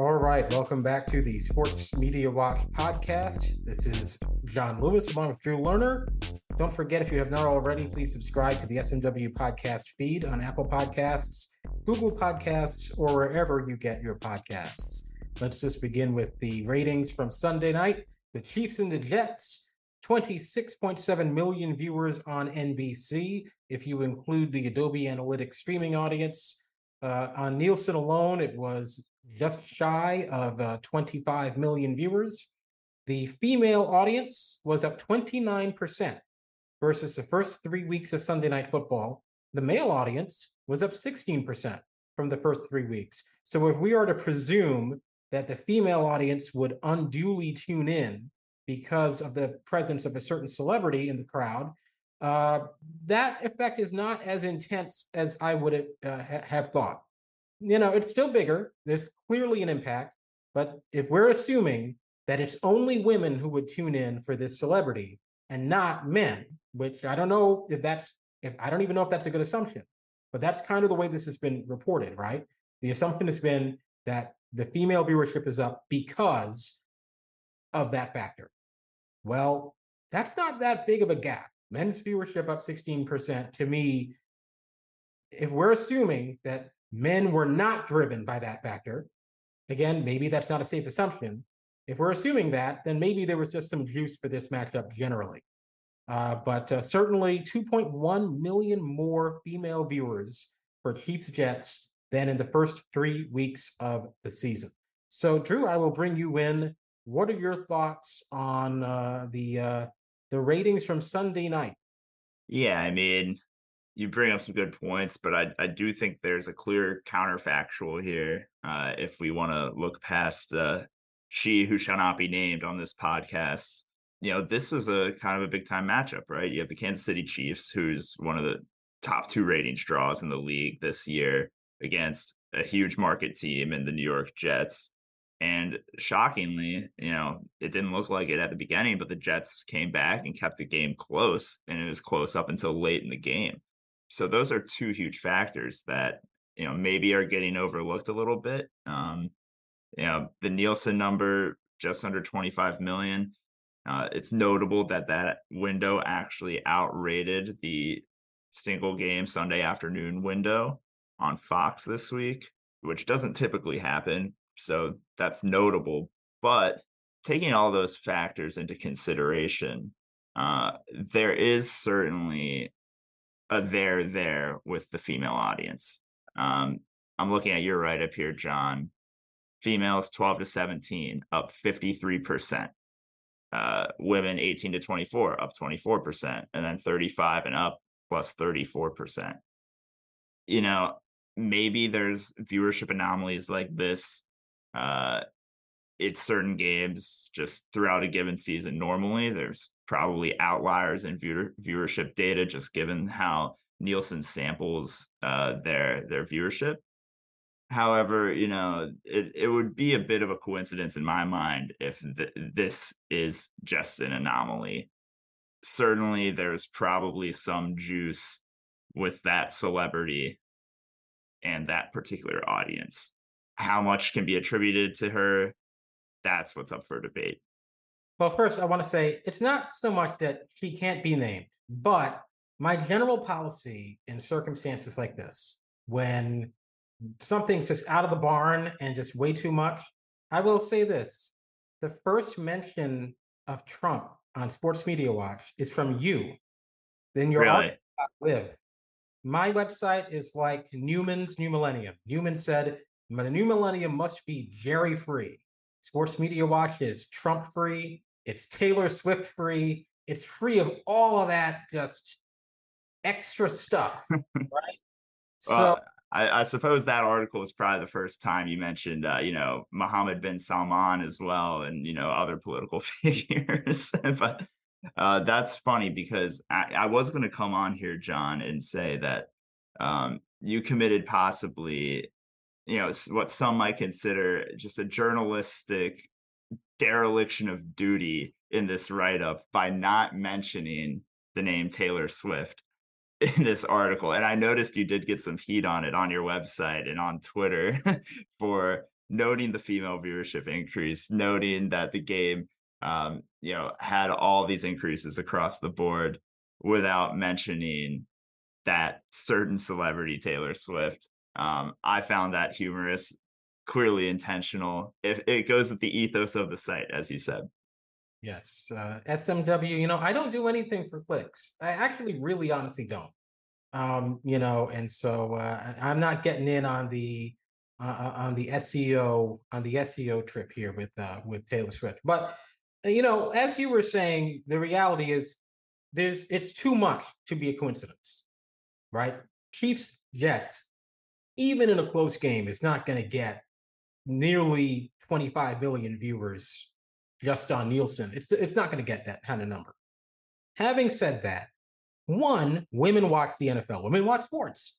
All right, welcome back to the Sports Media Watch podcast. This is Jon Lewis along with Drew Lerner. Don't forget, if you have not already, please subscribe to the SMW podcast feed on Apple Podcasts, Google Podcasts, or wherever you get your podcasts. Let's just begin with the ratings from Sunday night. The Chiefs and the Jets, 26.7 million viewers on NBC. If you include the Adobe Analytics streaming audience, uh, on Nielsen alone, it was just shy of uh, 25 million viewers. The female audience was up 29% versus the first three weeks of Sunday Night Football. The male audience was up 16% from the first three weeks. So if we are to presume that the female audience would unduly tune in because of the presence of a certain celebrity in the crowd, uh, that effect is not as intense as I would uh, ha- have thought. You know, it's still bigger. There's clearly an impact, but if we're assuming that it's only women who would tune in for this celebrity and not men, which I don't know if that's if I don't even know if that's a good assumption, but that's kind of the way this has been reported, right? The assumption has been that the female viewership is up because of that factor. Well, that's not that big of a gap. Men's viewership up 16% to me, if we're assuming that men were not driven by that factor, again, maybe that's not a safe assumption. If we're assuming that, then maybe there was just some juice for this matchup generally. Uh, but uh, certainly 2.1 million more female viewers for Chiefs Jets than in the first three weeks of the season. So, Drew, I will bring you in. What are your thoughts on uh, the uh, the ratings from Sunday night? Yeah, I mean, you bring up some good points, but I I do think there's a clear counterfactual here. Uh, if we want to look past uh, she who shall not be named on this podcast, you know, this was a kind of a big time matchup, right? You have the Kansas City Chiefs, who's one of the top two ratings draws in the league this year, against a huge market team in the New York Jets. And shockingly, you know, it didn't look like it at the beginning, but the Jets came back and kept the game close, and it was close up until late in the game. So those are two huge factors that you know maybe are getting overlooked a little bit. Um, you know, the Nielsen number just under 25 million. Uh, it's notable that that window actually outrated the single game Sunday afternoon window on Fox this week, which doesn't typically happen. So that's notable. But taking all those factors into consideration, uh, there is certainly a there there with the female audience. Um, I'm looking at your right up here, Jon. Females 12 to 17 up 53%. Uh, women 18 to 24 up 24%. And then 35 and up plus 34%. You know, maybe there's viewership anomalies like this uh, it's certain games just throughout a given season. Normally, there's probably outliers in viewer, viewership data, just given how Nielsen samples uh, their their viewership. However, you know, it, it would be a bit of a coincidence in my mind if th- this is just an anomaly. Certainly, there's probably some juice with that celebrity and that particular audience how much can be attributed to her that's what's up for debate well first i want to say it's not so much that she can't be named but my general policy in circumstances like this when something's just out of the barn and just way too much i will say this the first mention of trump on sports media watch is from you then your really? live my website is like newman's new millennium newman said the new millennium must be Jerry free. Sports Media Watch is Trump free. It's Taylor Swift free. It's free of all of that just extra stuff, right? So I, I, suppose that article was probably the first time you mentioned, uh, you know, Mohammed bin Salman as well, and you know other political figures. but uh, that's funny because I, I was going to come on here, Jon, and say that um, you committed possibly, you know, what some might consider just a journalistic dereliction of duty in this write up by not mentioning the name Taylor Swift in this article. And I noticed you did get some heat on it on your website and on Twitter for noting the female viewership increase, noting that the game, um, you know, had all these increases across the board without mentioning that certain celebrity Taylor Swift. Um, I found that humorous, clearly intentional. If it goes with the ethos of the site, as you said. Yes, uh, SMW. You know, I don't do anything for clicks. I actually, really, honestly don't. Um, you know, and so uh, I'm not getting in on the uh, uh on the SEO on the SEO trip here with uh, with Taylor Swift. But you know, as you were saying, the reality is there's it's too much to be a coincidence, right? Chiefs Jets, even in a close game, is not going to get nearly 25 million viewers just on Nielsen. It's it's not going to get that kind of number. Having said that, one, women watch the NFL. Women watch sports.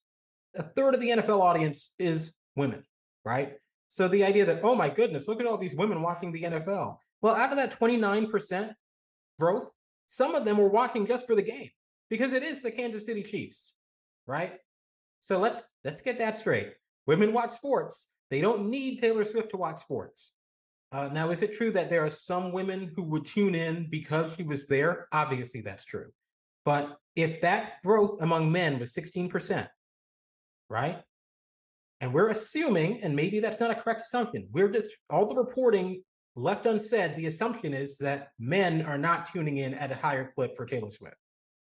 A third of the NFL audience is women, right? So the idea that, oh my goodness, look at all these women watching the NFL. Well, out of that 29% growth, some of them were watching just for the game because it is the Kansas City Chiefs, right? So let's let's get that straight. Women watch sports. They don't need Taylor Swift to watch sports. Uh, now, is it true that there are some women who would tune in because she was there? Obviously, that's true. But if that growth among men was 16%, right? And we're assuming, and maybe that's not a correct assumption, we're just all the reporting left unsaid. The assumption is that men are not tuning in at a higher clip for Taylor Swift.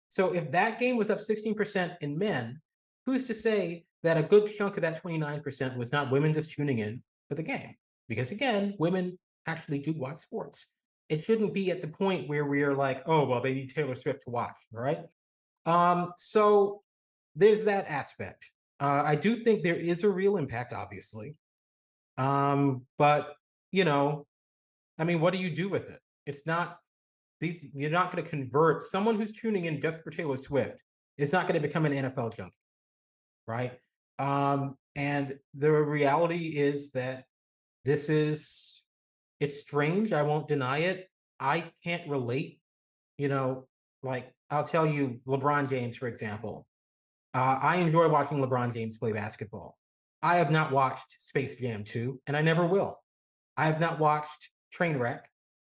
So if that game was up 16% in men, who's to say that a good chunk of that 29% was not women just tuning in for the game? because again, women actually do watch sports. It shouldn't be at the point where we are like, oh, well, they need Taylor Swift to watch, right? Um, so there's that aspect. Uh, I do think there is a real impact, obviously. Um, but you know, I mean, what do you do with it? It's not these you're not going to convert someone who's tuning in just for Taylor Swift it's not going to become an NFL junkie, right? Um, and the reality is that this is it's strange. I won't deny it. I can't relate. You know, like I'll tell you, LeBron James, for example. Uh, I enjoy watching LeBron James play basketball. I have not watched Space Jam 2, and I never will. I have not watched Trainwreck.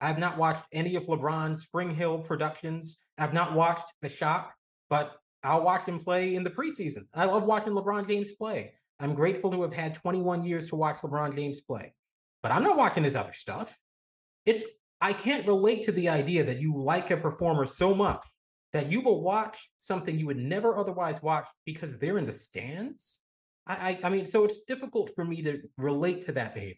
I have not watched any of LeBron's SpringHill productions. I've not watched The Shop, but I'll watch him play in the preseason. I love watching LeBron James play. I'm grateful to have had 21 years to watch LeBron James play, but I'm not watching his other stuff. It's I can't relate to the idea that you like a performer so much that you will watch something you would never otherwise watch because they're in the stands. I, I, I mean, so it's difficult for me to relate to that behavior.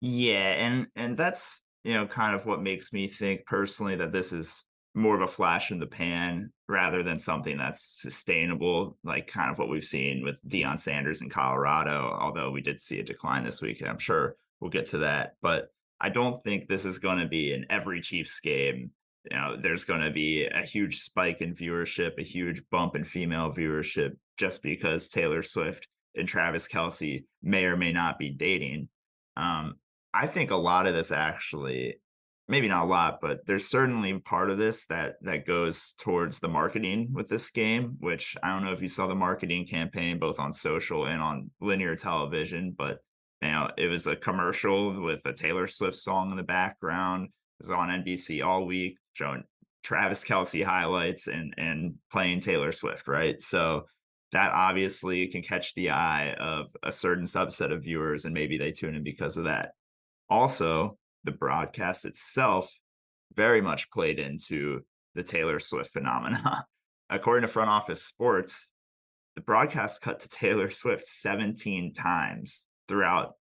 Yeah, and and that's you know kind of what makes me think personally that this is more of a flash in the pan rather than something that's sustainable, like kind of what we've seen with Deion Sanders in Colorado. Although we did see a decline this week, and I'm sure we'll get to that. But I don't think this is going to be in every Chiefs game. You know, there's going to be a huge spike in viewership, a huge bump in female viewership, just because Taylor Swift and Travis Kelce may or may not be dating. Um, I think a lot of this actually maybe not a lot, but there's certainly part of this that that goes towards the marketing with this game, which I don't know if you saw the marketing campaign both on social and on linear television, but you know, it was a commercial with a Taylor Swift song in the background. It was on NBC all week, showing Travis Kelce highlights and and playing Taylor Swift, right? So that obviously can catch the eye of a certain subset of viewers, and maybe they tune in because of that. Also, the broadcast itself very much played into the Taylor Swift phenomena. According to Front Office Sports, the broadcast cut to Taylor Swift 17 times throughout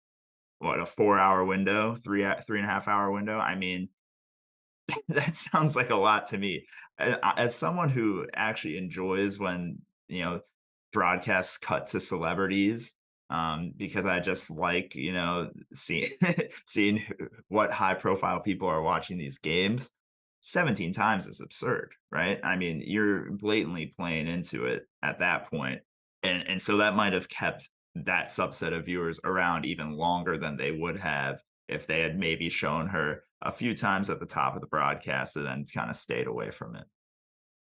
what a four hour window, three uh, three and a half hour window. I mean, that sounds like a lot to me. As someone who actually enjoys when you know broadcasts cut to celebrities um, because I just like you know seeing seeing what high profile people are watching these games. 17 times is absurd, right? I mean, you're blatantly playing into it at that point. And and so that might have kept that subset of viewers around even longer than they would have if they had maybe shown her a few times at the top of the broadcast and then kind of stayed away from it.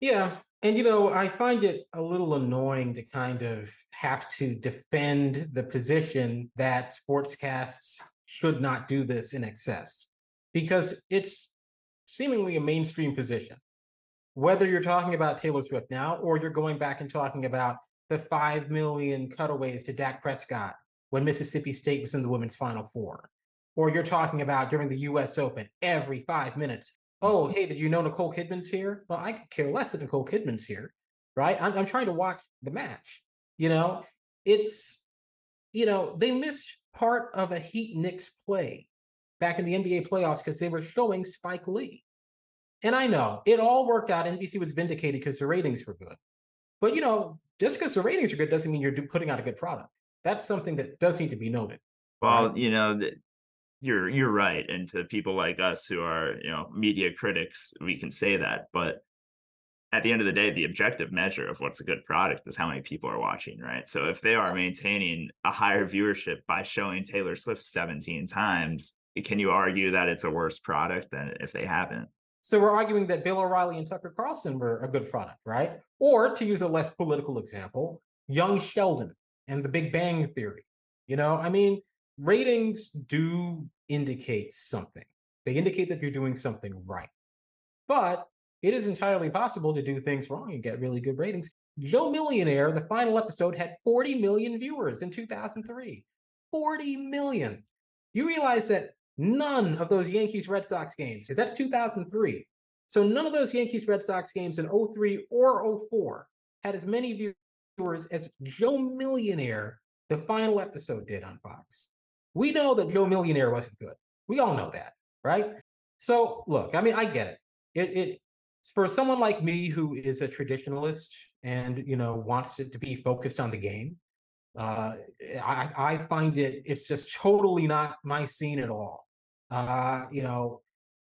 Yeah. And, you know, I find it a little annoying to kind of have to defend the position that sportscasts should not do this in excess because it's seemingly a mainstream position. Whether you're talking about Taylor Swift now or you're going back and talking about the 5 million cutaways to Dak Prescott when Mississippi State was in the women's Final Four, or you're talking about during the US Open every five minutes, oh, hey, did you know Nicole Kidman's here? Well, I could care less if Nicole Kidman's here, right? I'm, I'm trying to watch the match. You know, it's, you know, they missed part of a Heat Knicks play back in the NBA playoffs because they were showing Spike Lee. And I know it all worked out. NBC was vindicated because the ratings were good. But, you know, just because the ratings are good doesn't mean you're putting out a good product. That's something that does need to be noted. Well, right? you know, you're you're right and to people like us who are you know media critics we can say that but at the end of the day the objective measure of what's a good product is how many people are watching right? So if they are maintaining a higher viewership by showing taylor swift 17 times can you argue that it's a worse product than if they haven't? So we're arguing that bill o'reilly and tucker carlson were a good product right? Or to use a less political example young sheldon and the big bang theory. You know i mean ratings do indicate something. They indicate that you're doing something right. But it is entirely possible to do things wrong and get really good ratings. Joe Millionaire, the final episode, had 40 million viewers in 2003. 40 million. You realize that none of those Yankees Red Sox games, because that's 2003. So none of those Yankees Red Sox games in 03 or 04 had as many viewers as Joe Millionaire, the final episode, did on Fox. We know that Joe Millionaire wasn't good. We all know that, right? So look, I mean, I get it. It it for someone like me who is a traditionalist and you know wants it to be focused on the game. Uh, I I find it it's just totally not my scene at all. Uh, you know,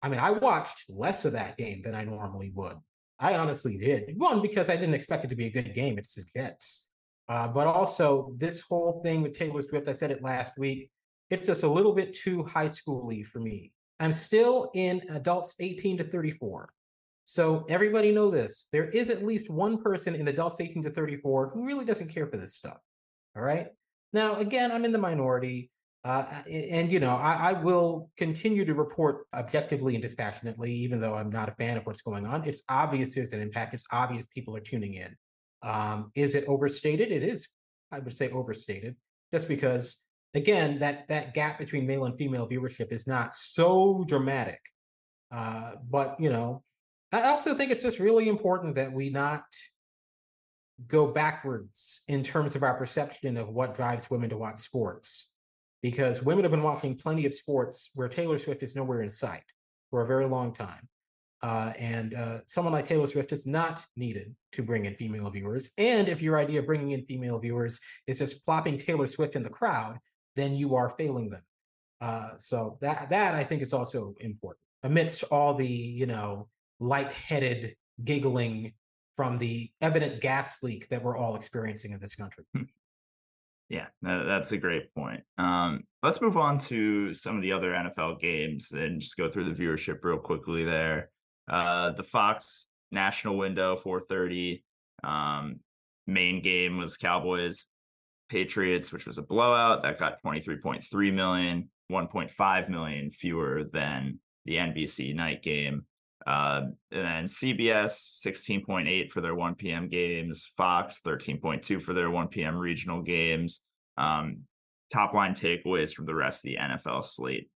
I mean, I watched less of that game than I normally would. I honestly did. One because I didn't expect it to be a good game. It's the Jets. Uh, but also this whole thing with Taylor Swift, I said it last week it's just a little bit too high schooly for me. I'm still in adults 18 to 34. So everybody know this. There is at least one person in adults 18 to 34 who really doesn't care for this stuff. All right. Now, again, I'm in the minority. Uh, and, you know, I, I, will continue to report objectively and dispassionately, even though I'm not a fan of what's going on. It's obvious there's an impact. It's obvious people are tuning in. Um, is it overstated? It is, I would say, overstated, just because again, that that gap between male and female viewership is not so dramatic. Uh, but you know, I also think it's just really important that we not go backwards in terms of our perception of what drives women to watch sports. Because women have been watching plenty of sports where Taylor Swift is nowhere in sight for a very long time. Uh, and uh, someone like Taylor Swift is not needed to bring in female viewers. And if your idea of bringing in female viewers is just plopping Taylor Swift in the crowd, then you are failing them. Uh, so that that I think is also important amidst all the you know light-headed giggling from the evident gas leak that we're all experiencing in this country. Hmm. Yeah, that's a great point. Um, let's move on to some of the other NFL games and just go through the viewership real quickly there. Uh, the Fox national window, 430. Um, main game was Cowboys Patriots, which was a blowout, that got 23.3 million, 1.5 million fewer than the NBC night game. Uh, and then CBS 16.8 for their 1 p.m. games, Fox 13.2 for their 1 p.m. regional games. Um, top line takeaways from the rest of the NFL slate.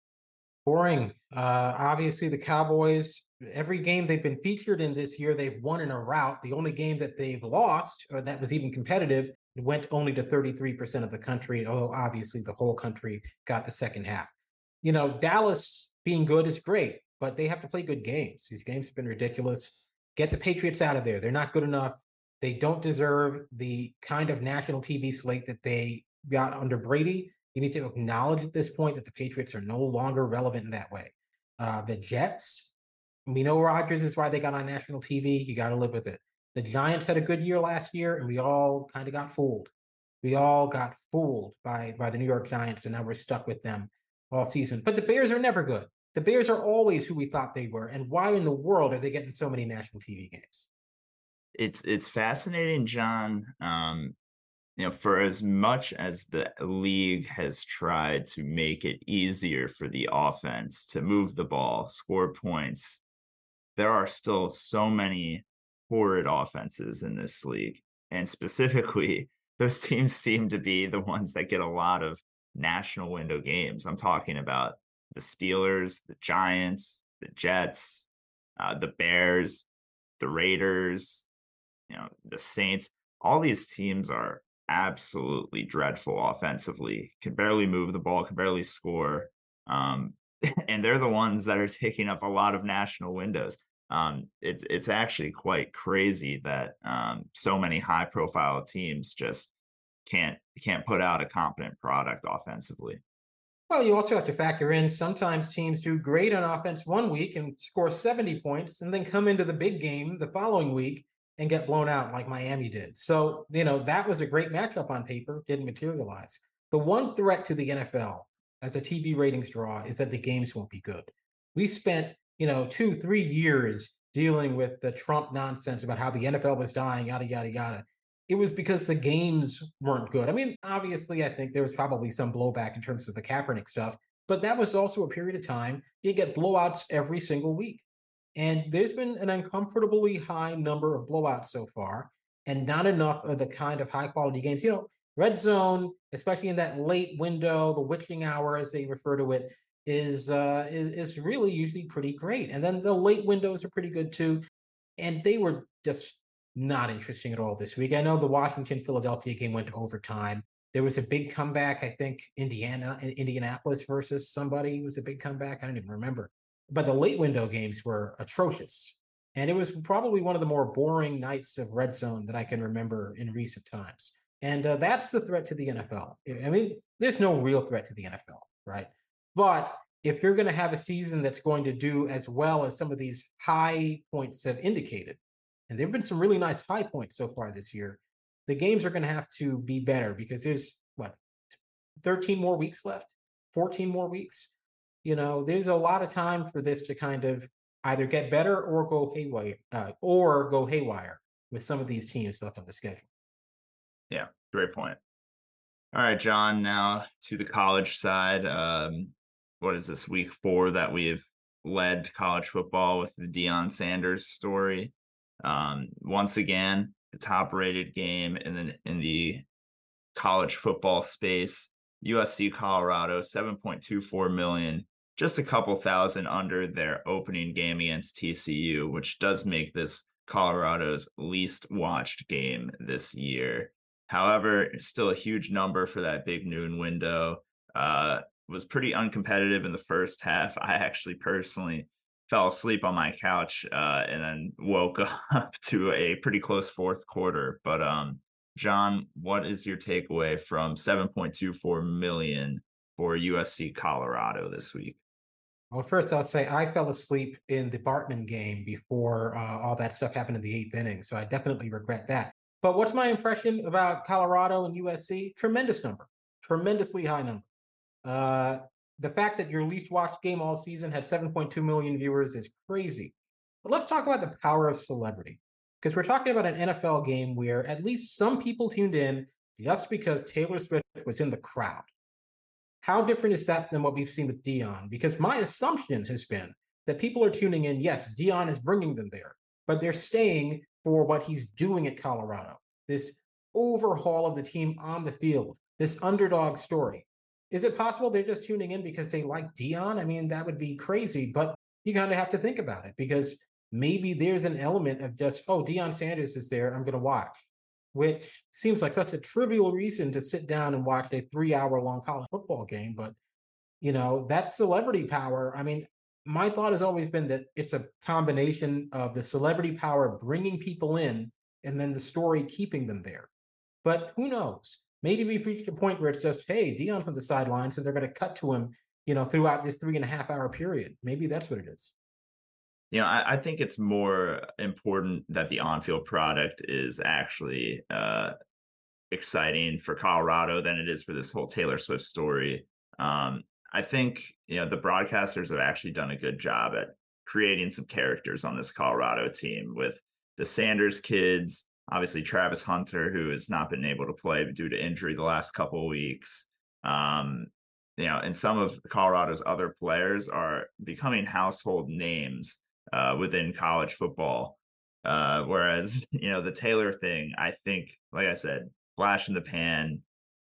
Boring. Uh, obviously, the Cowboys, every game they've been featured in this year, they've won in a rout. The only game that they've lost, or that was even competitive, went only to 33% of the country, although obviously the whole country got the second half. You know, Dallas being good is great, but they have to play good games. These games have been ridiculous. Get the Patriots out of there. They're not good enough. They don't deserve the kind of national TV slate that they got under Brady. You need to acknowledge at this point that the Patriots are no longer relevant in that way. Uh, the Jets, we know Rodgers is why they got on national TV. You got to live with it. The Giants had a good year last year, and we all kind of got fooled. We all got fooled by by the New York Giants, and now we're stuck with them all season. But the Bears are never good. The Bears are always who we thought they were. And why in the world are they getting so many national TV games? It's it's fascinating, Jon. Um, you know, for as much as the league has tried to make it easier for the offense to move the ball, score points, there are still so many horrid offenses in this league. And specifically, those teams seem to be the ones that get a lot of national window games. I'm talking about the Steelers, the Giants, the Jets, uh, the Bears, the Raiders, you know, the Saints. All these teams are absolutely dreadful offensively, can barely move the ball, can barely score. Um, and they're the ones that are taking up a lot of national windows. Um, it's it's actually quite crazy that um, so many high profile teams just can't can't put out a competent product offensively. Well, you also have to factor in sometimes teams do great on offense one week and score 70 points and then come into the big game the following week and get blown out like Miami did. So, you know, that was a great matchup on paper, didn't materialize. The one threat to the NFL as a TV ratings draw is that the games won't be good. We spent, you know, two, three years dealing with the Trump nonsense about how the NFL was dying, yada, yada, yada it was because the games weren't good. I mean, obviously, I think there was probably some blowback in terms of the Kaepernick stuff, but that was also a period of time you get blowouts every single week. And there's been an uncomfortably high number of blowouts so far, and not enough of the kind of high quality games. You know, red zone, especially in that late window, the witching hour, as they refer to it, is uh, is is really usually pretty great. And then the late windows are pretty good too. And they were just not interesting at all this week. I know the Washington Philadelphia game went to overtime. There was a big comeback. I think Indiana, Indianapolis versus somebody was a big comeback. I don't even remember. But the late window games were atrocious. And it was probably one of the more boring nights of red zone that I can remember in recent times. And uh, that's the threat to the NFL. I mean, there's no real threat to the NFL, right? But if you're going to have a season that's going to do as well as some of these high points have indicated, and there have been some really nice high points so far this year. The games are going to have to be better because there's what 13 more weeks left, 14 more weeks. You know, there's a lot of time for this to kind of either get better or go haywire, uh, or go haywire with some of these teams left on the schedule. Yeah, great point. All right, Jon. Now to the college side. Um, what is this week four that we've led college football with the Deion Sanders story? Um, once again, the top rated game in the in the college football space. USC Colorado 7.24 million, just a couple thousand under their opening game against TCU, which does make this Colorado's least watched game this year. However, still a huge number for that big noon window. Uh, was pretty uncompetitive in the first half. I actually personally fell asleep on my couch uh, and then woke up to a pretty close fourth quarter. But um, Jon, what is your takeaway from 7.24 million for USC Colorado this week? Well, first I'll say I fell asleep in the Bartman game before uh, all that stuff happened in the eighth inning, so I definitely regret that. But what's my impression about Colorado and USC? Tremendous number, tremendously high number. Uh, the fact that your least watched game all season had 7.2 million viewers is crazy. But let's talk about the power of celebrity. Because we're talking about an NFL game where at least some people tuned in just because Taylor Swift was in the crowd. How different is that than what we've seen with Deion? Because my assumption has been that people are tuning in. Yes, Deion is bringing them there, but they're staying for what he's doing at Colorado. This overhaul of the team on the field, this underdog story. Is it possible they're just tuning in because they like Deion? I mean, that would be crazy, but you kind of have to think about it because maybe there's an element of just, oh, Deion Sanders is there, I'm going to watch, which seems like such a trivial reason to sit down and watch a three hour long college football game. But, you know, that celebrity power, I mean, my thought has always been that it's a combination of the celebrity power bringing people in and then the story keeping them there. But who knows? Maybe we've reached a point where it's just, hey, Deion's on the sideline, so they're going to cut to him, you know, throughout this three and a half hour period. Maybe that's what it is. You know, I, I think it's more important that the on-field product is actually uh, exciting for Colorado than it is for this whole Taylor Swift story. Um, I think you know the broadcasters have actually done a good job at creating some characters on this Colorado team with the Sanders kids, obviously Travis Hunter, who has not been able to play due to injury the last couple weeks. Um, you know, and some of Colorado's other players are becoming household names uh, within college football. Uh, whereas, you know, the Taylor thing, I think, like I said, flash in the pan,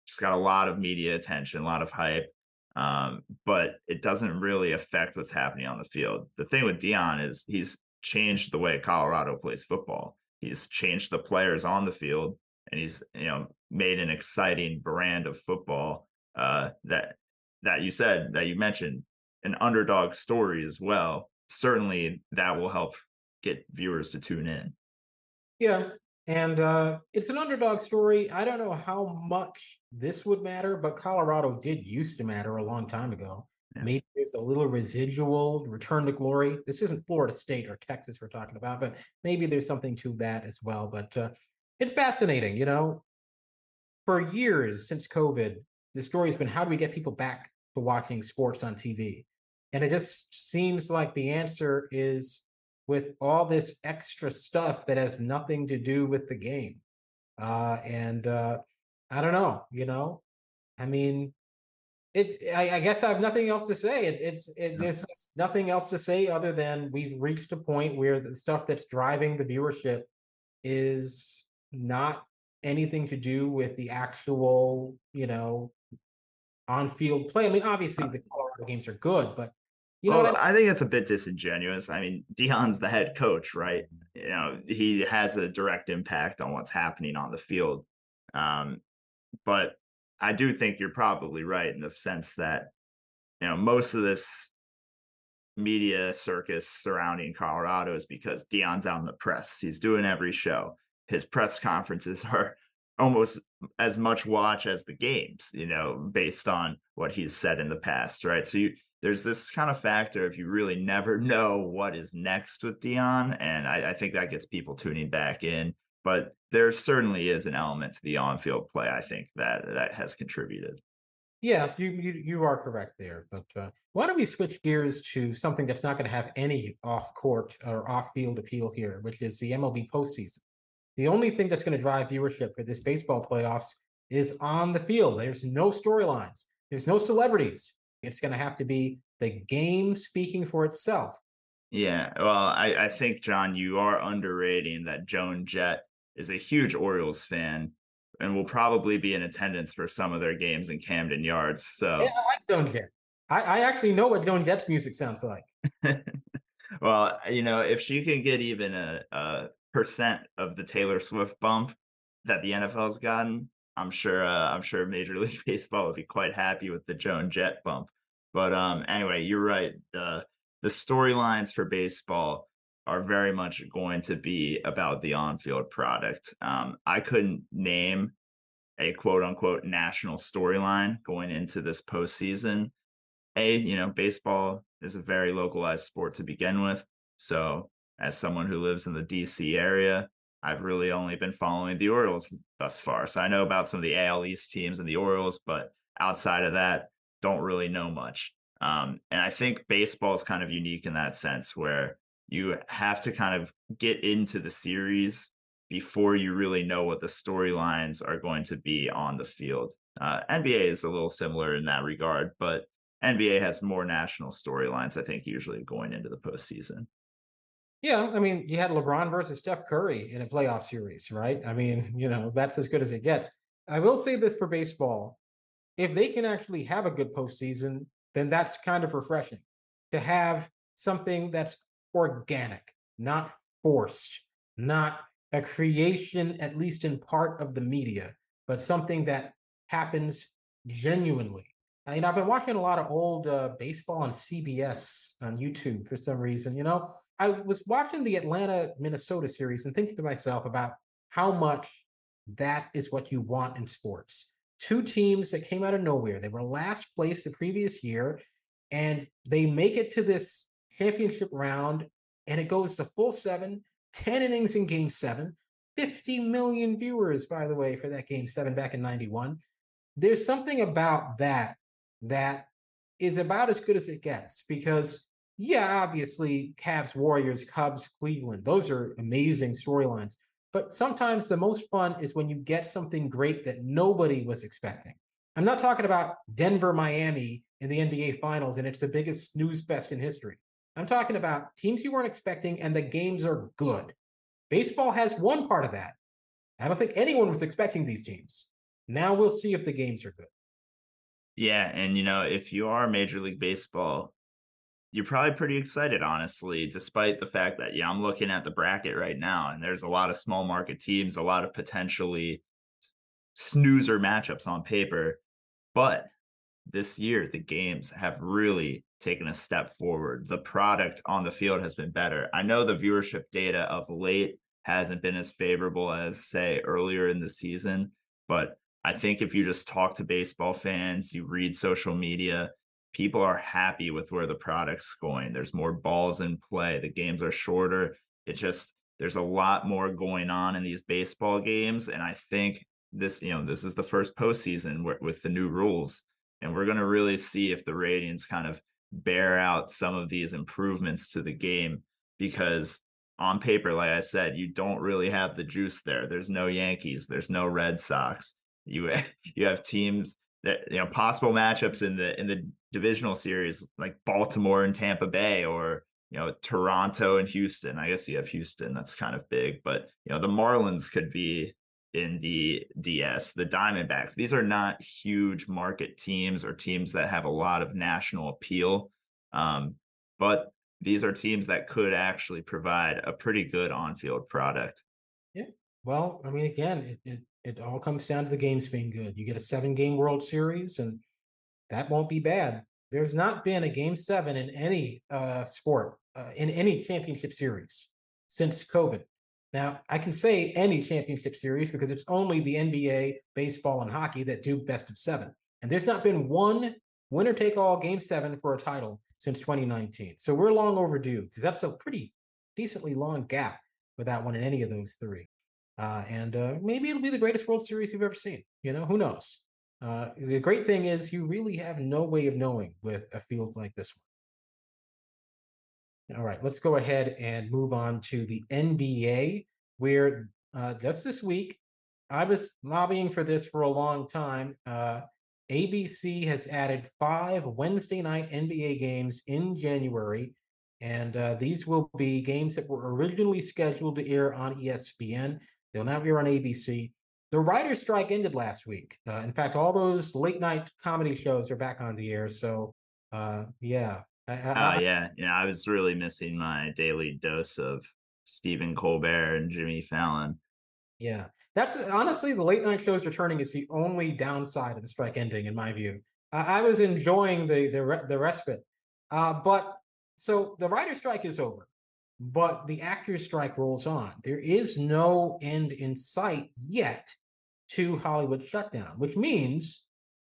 just got a lot of media attention, a lot of hype. Um, but it doesn't really affect what's happening on the field. The thing with Deion is he's changed the way Colorado plays football. He's changed the players on the field, and he's you know made an exciting brand of football uh, that that you said that you mentioned an underdog story as well. Certainly, that will help get viewers to tune in. Yeah, and uh, it's an underdog story. I don't know how much this would matter, but Colorado did used to matter a long time ago. Maybe there's a little residual return to glory. This isn't Florida State or Texas we're talking about, but maybe there's something to that as well. But uh, it's fascinating, you know. For years since COVID, the story's been how do we get people back to watching sports on TV? And it just seems like the answer is with all this extra stuff that has nothing to do with the game. Uh, and uh, I don't know, you know, I mean, it. I, I guess I have nothing else to say. It, it's it, there's nothing else to say other than we've reached a point where the stuff that's driving the viewership is not anything to do with the actual, you know, on-field play. I mean, obviously uh the Colorado games are good, but you know well, I, I, think it's a bit disingenuous. I mean, Deion's the head coach, right? You know, he has a direct impact on what's happening on the field. Um, but I do think you're probably right in the sense that, you know, most of this media circus surrounding Colorado is because Deion's out in the press. He's doing every show. His press conferences are almost as much watch as the games, you know, based on what he's said in the past, right? So you there's this kind of factor if you really never know what is next with Deion. and I, I think that gets people tuning back in. But there certainly is an element to the on-field play. I think that that has contributed. Yeah, you you, you are correct there. But uh, why don't we switch gears to something that's not going to have any off-court or off-field appeal here, which is the MLB postseason. The only thing that's going to drive viewership for this baseball playoffs is on the field. There's no storylines. There's no celebrities. It's going to have to be the game speaking for itself. Yeah, well, I, I think Jon, you are underrating that Joan Jett is a huge Orioles fan and will probably be in attendance for some of their games in Camden Yards. So yeah, I like Joan Jett. I, I actually know what Joan Jett's music sounds like. well, you know, if she can get even a, a percent of the Taylor Swift bump that the NFL's gotten, I'm sure uh, I'm sure Major League Baseball would be quite happy with the Joan Jett bump. But um, anyway, you're right. The the storylines for baseball are very much going to be about the on-field product. Um, I couldn't name a quote unquote national storyline going into this postseason. A, you know, baseball is a very localized sport to begin with. So, as someone who lives in the DC area, I've really only been following the Orioles thus far. So I know about some of the AL East teams and the Orioles, but outside of that, don't really know much. Um, and I think baseball is kind of unique in that sense where you have to kind of get into the series before you really know what the storylines are going to be on the field. Uh, NBA is a little similar in that regard, but NBA has more national storylines, I think, usually going into the postseason. Yeah, I mean, you had LeBron versus Steph Curry in a playoff series, right? I mean, you know, that's as good as it gets. I will say this for baseball. If they can actually have a good postseason, then that's kind of refreshing to have something that's organic, not forced, not a creation, at least in part of the media, but something that happens genuinely. I mean, I've been watching a lot of old uh, baseball on CBS on YouTube for some reason, you know, I was watching the Atlanta Minnesota series and thinking to myself about how much that is what you want in sports. Two teams that came out of nowhere. They were last place the previous year, and they make it to this championship round, and it goes to full seven, 10 innings in game seven, 50 million viewers, by the way, for that game seven back in 91. There's something about that that is about as good as it gets because, yeah, obviously, Cavs, Warriors, Cubs, Cleveland, those are amazing storylines. But sometimes the most fun is when you get something great that nobody was expecting. I'm not talking about Denver, Miami in the NBA Finals, and it's the biggest snooze fest in history. I'm talking about teams you weren't expecting, and the games are good. Baseball has one part of that. I don't think anyone was expecting these teams. Now we'll see if the games are good. Yeah, and you know, if you are Major League Baseball, you're probably pretty excited, honestly, despite the fact that yeah, I'm looking at the bracket right now, and there's a lot of small market teams, a lot of potentially snoozer matchups on paper. But this year, the games have really taken a step forward. The product on the field has been better. I know the viewership data of late hasn't been as favorable as, say, earlier in the season, but I think if you just talk to baseball fans, you read social media, people are happy with where the product's going. There's more balls in play, the games are shorter. It just, there's a lot more going on in these baseball games. And I think this, you know, this is the first postseason with the new rules. And we're going to really see if the ratings kind of bear out some of these improvements to the game because on paper, like I said, you don't really have the juice there. There's no Yankees, there's no Red Sox. You you have teams that you know possible matchups in the in the divisional series like Baltimore and Tampa Bay or you know Toronto and Houston. I guess you have Houston that's kind of big, but you know the Marlins could be in the DS, the Diamondbacks. These are not huge market teams or teams that have a lot of national appeal. Um, but these are teams that could actually provide a pretty good on-field product. Yeah. Well, I mean, again, it, it it all comes down to the games being good. You get a seven game World Series, and that won't be bad. There's not been a game seven in any uh, sport, uh, in any championship series since COVID. Now, I can say any championship series because it's only the NBA, baseball, and hockey that do best of seven. And there's not been one winner take all game seven for a title since 2019. So we're long overdue because that's a pretty decently long gap without one in any of those three. Uh, and uh, maybe it'll be the greatest World Series you've ever seen. You know, who knows? Uh, the great thing is you really have no way of knowing with a field like this one. All right, let's go ahead and move on to the NBA, where uh, just this week, I was lobbying for this for a long time. Uh, ABC has added five Wednesday night NBA games in January, and uh, these will be games that were originally scheduled to air on ESPN. They'll now air on ABC. The writer's strike ended last week. Uh, in fact, all those late night comedy shows are back on the air. So, uh, yeah. I, uh, yeah. Yeah. I was really missing my daily dose of Stephen Colbert and Jimmy Fallon. Yeah. That's honestly the late night shows returning is the only downside of the strike ending, in my view. I, I was enjoying the the, the respite. Uh, but so the writer's strike is over but the actors strike rolls on. There is no end in sight yet to Hollywood shutdown, which means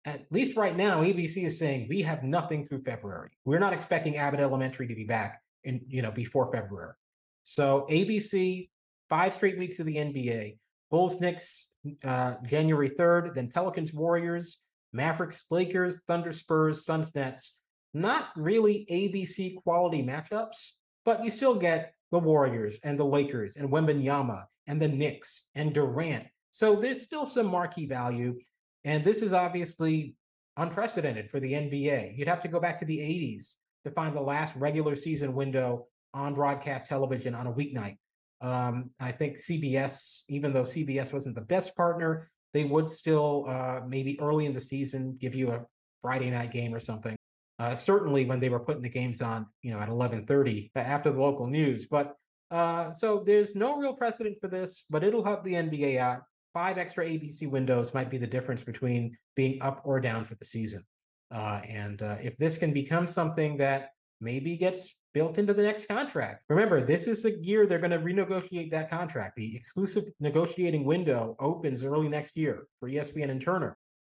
at least right now, ABC is saying we have nothing through February. We're not expecting Abbott Elementary to be back in, you know, before February. So ABC, five straight weeks of the NBA, Bulls Knicks uh, January 3rd, then Pelicans Warriors, Mavericks Lakers, Thunder Spurs, Suns Nets. Not really ABC quality matchups, but you still get the Warriors and the Lakers and Wembanyama and the Knicks and Durant. So there's still some marquee value. And this is obviously unprecedented for the NBA. You'd have to go back to the 80s to find the last regular season window on broadcast television on a weeknight. Um, I think CBS, even though CBS wasn't the best partner, they would still uh, maybe early in the season give you a Friday night game or something. Uh, certainly when they were putting the games on, you know, at 11:30 after the local news. But uh, so there's no real precedent for this, but it'll help the NBA out. Five extra ABC windows might be the difference between being up or down for the season. Uh, and uh, if this can become something that maybe gets built into the next contract. Remember, this is the year they're going to renegotiate that contract. The exclusive negotiating window opens early next year for ESPN and Turner.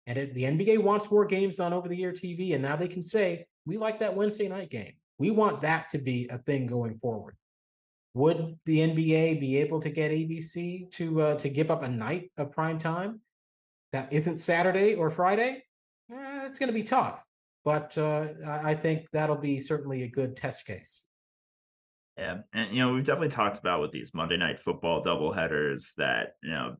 And it, the NBA wants more games on over the air TV. And now they can say, we like that Wednesday night game. We want that to be a thing going forward. Would the NBA be able to get ABC to uh, to give up a night of prime time that isn't Saturday or Friday? Eh, it's going to be tough, but uh, I think that'll be certainly a good test case. Yeah, and you know we've definitely talked about with these Monday Night Football doubleheaders that you know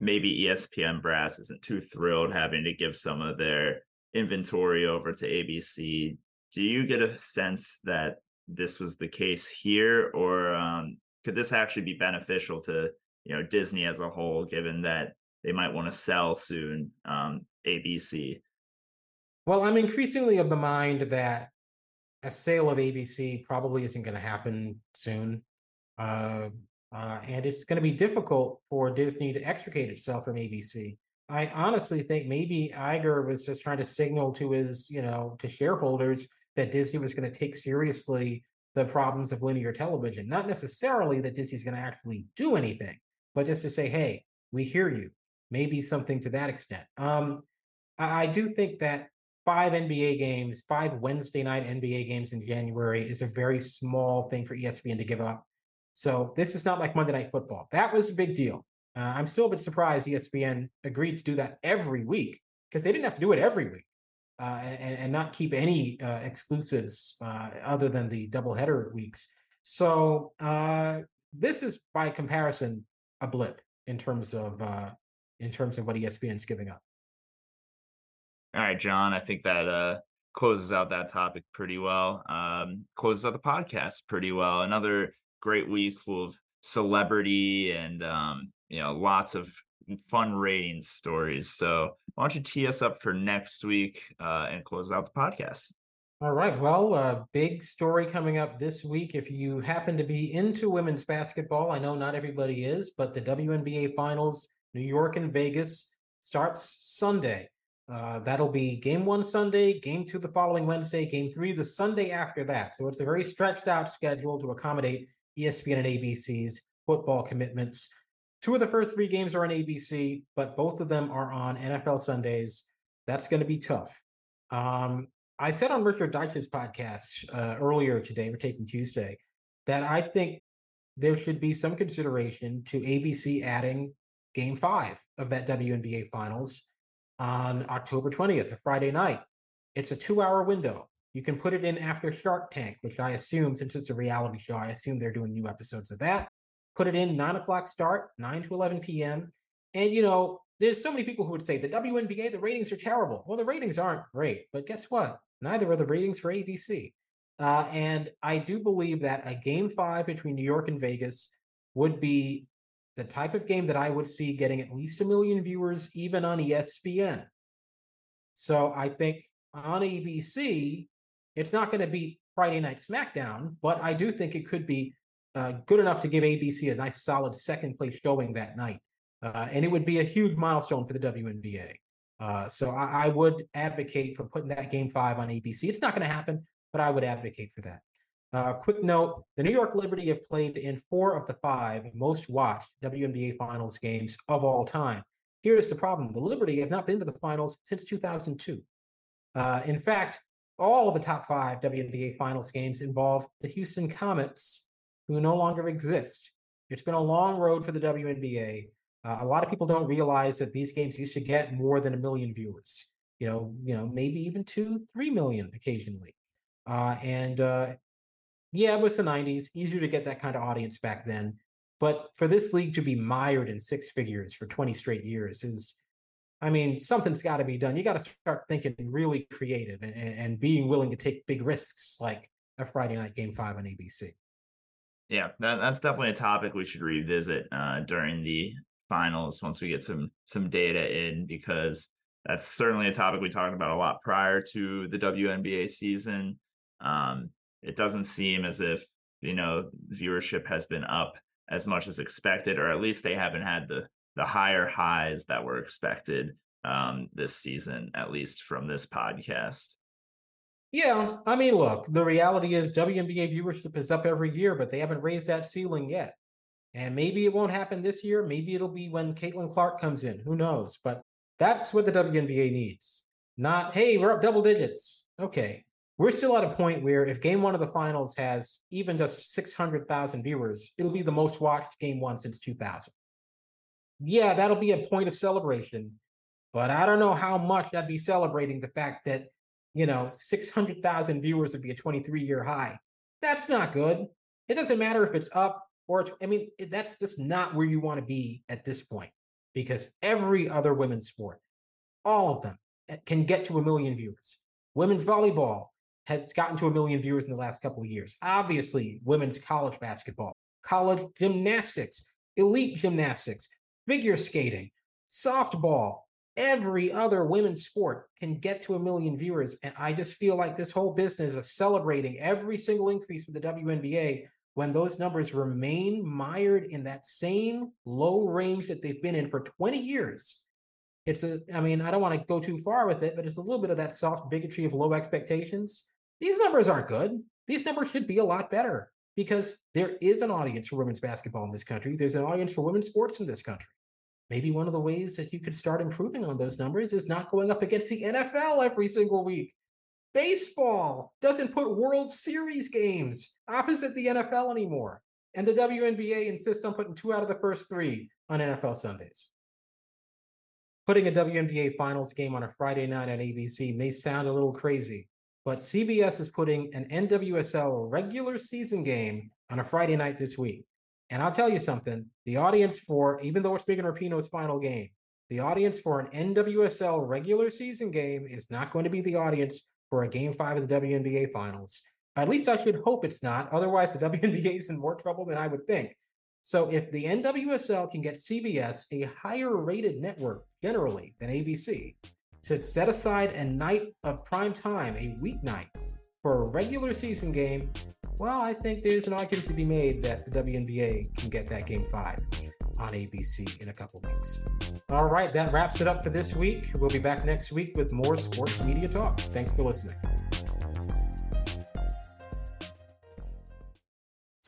maybe ESPN brass isn't too thrilled having to give some of their inventory over to ABC. Do you get a sense that this was the case here, or um, could this actually be beneficial to you know Disney as a whole, given that they might want to sell soon um, ABC? Well, I'm increasingly of the mind that a sale of ABC probably isn't going to happen soon. Uh, uh, and it's going to be difficult for Disney to extricate itself from ABC. I honestly think maybe Iger was just trying to signal to his, you know, to shareholders that Disney was going to take seriously the problems of linear television. Not necessarily that Disney's going to actually do anything, but just to say, hey, we hear you. Maybe something to that extent. Um, I, I do think that five NBA games, five Wednesday night NBA games in January is a very small thing for ESPN to give up. So this is not like Monday Night Football. That was a big deal. Uh, I'm still a bit surprised ESPN agreed to do that every week because they didn't have to do it every week uh, and, and not keep any uh, exclusives uh, other than the double header weeks. So uh, this is, by comparison, a blip in terms of uh, in terms of what ESPN's giving up. All right, Jon. I think that uh, closes out that topic pretty well. Um, closes out the podcast pretty well. Another great week full of celebrity and um, you know lots of fun ratings stories. So why don't you tee us up for next week uh, and close out the podcast? All right. Well, a big story coming up this week. If you happen to be into women's basketball, I know not everybody is, but the WNBA Finals, New York and Vegas, starts Sunday. Uh, that'll be game one Sunday, game two the following Wednesday, game three the Sunday after that. So it's a very stretched out schedule to accommodate ESPN and ABC's football commitments. Two of the first three games are on ABC, but both of them are on NFL Sundays. That's going to be tough. Um, I said on Richard Deitsch's podcast uh, earlier today, we're taking Tuesday, that I think there should be some consideration to ABC adding game five of that WNBA finals on October 20th, a Friday night. It's a two hour window. You can put it in after Shark Tank, which I assume, since it's a reality show, I assume they're doing new episodes of that put it in nine o'clock start, 9 to 11 p.m. And, you know, there's so many people who would say the WNBA, the ratings are terrible. Well, the ratings aren't great, but guess what? Neither are the ratings for ABC. Uh, and I do believe that a game five between New York and Vegas would be the type of game that I would see getting at least a million viewers, even on ESPN. So I think on ABC, it's not going to be Friday Night SmackDown, but I do think it could be uh, good enough to give ABC a nice solid second place showing that night. Uh, and it would be a huge milestone for the WNBA. Uh, so I, I, would advocate for putting that game five on ABC. It's not going to happen, but I would advocate for that. Uh, quick note the New York Liberty have played in four of the five most watched WNBA finals games of all time. Here's the problem the Liberty have not been to the finals since 2002. Uh, in fact, all of the top five WNBA finals games involve the Houston Comets who no longer exist. It's been a long road for the WNBA. Uh, a lot of people don't realize that these games used to get more than a million viewers. You know, you know, maybe even two, three million occasionally. Uh, and uh, yeah, it was the '90s. Easier to get that kind of audience back then. But for this league to be mired in six figures for 20 straight years is, I mean, something's got to be done. You got to start thinking really creative and, and being willing to take big risks like a Friday night game five on ABC. Yeah, that, that's definitely a topic we should revisit uh, during the finals once we get some some data in because that's certainly a topic we talked about a lot prior to the WNBA season. Um, it doesn't seem as if you know viewership has been up as much as expected, or at least they haven't had the the higher highs that were expected um, this season, at least from this podcast. Yeah, I mean, look, the reality is WNBA viewership is up every year, but they haven't raised that ceiling yet. And maybe it won't happen this year. Maybe it'll be when Caitlin Clark comes in. Who knows? But that's what the WNBA needs. Not, hey, we're up double digits. Okay. We're still at a point where if game one of the finals has even just 600,000 viewers, it'll be the most watched game one since 2000. Yeah, that'll be a point of celebration. But I don't know how much I'd be celebrating the fact that, you know, 600,000 viewers would be a 23 year high. That's not good. It doesn't matter if it's up or, I mean, that's just not where you want to be at this point because every other women's sport, all of them, eh, can get to a million viewers. Women's volleyball has gotten to a million viewers in the last couple of years. Obviously, women's college basketball, college gymnastics, elite gymnastics, figure skating, softball, every other women's sport can get to a million viewers. And I just feel like this whole business of celebrating every single increase for the WNBA when those numbers remain mired in that same low range that they've been in for 20 years. It's a, I mean, I don't want to go too far with it, but it's a little bit of that soft bigotry of low expectations. These numbers aren't good. These numbers should be a lot better because there is an audience for women's basketball in this country. There's an audience for women's sports in this country maybe one of the ways that you could start improving on those numbers is not going up against the NFL every single week. Baseball doesn't put World Series games opposite the NFL anymore. And the WNBA insists on putting two out of the first three on NFL Sundays. Putting a WNBA finals game on a Friday night on ABC may sound a little crazy, but CBS is putting an NWSL regular season game on a Friday night this week. And I'll tell you something the audience for, even though it's Megan Rapinoe's final game, the audience for an NWSL regular season game is not going to be the audience for a game five of the WNBA finals. At least I should hope it's not. Otherwise, the WNBA is in more trouble than I would think. So if the NWSL can get CBS, a higher rated network generally than ABC, to set aside a night of prime time, a weeknight, for a regular season game, well, I think there's an argument to be made that the WNBA can get that game five on ABC in a couple weeks. All right, that wraps it up for this week. We'll be back next week with more sports media talk. Thanks for listening.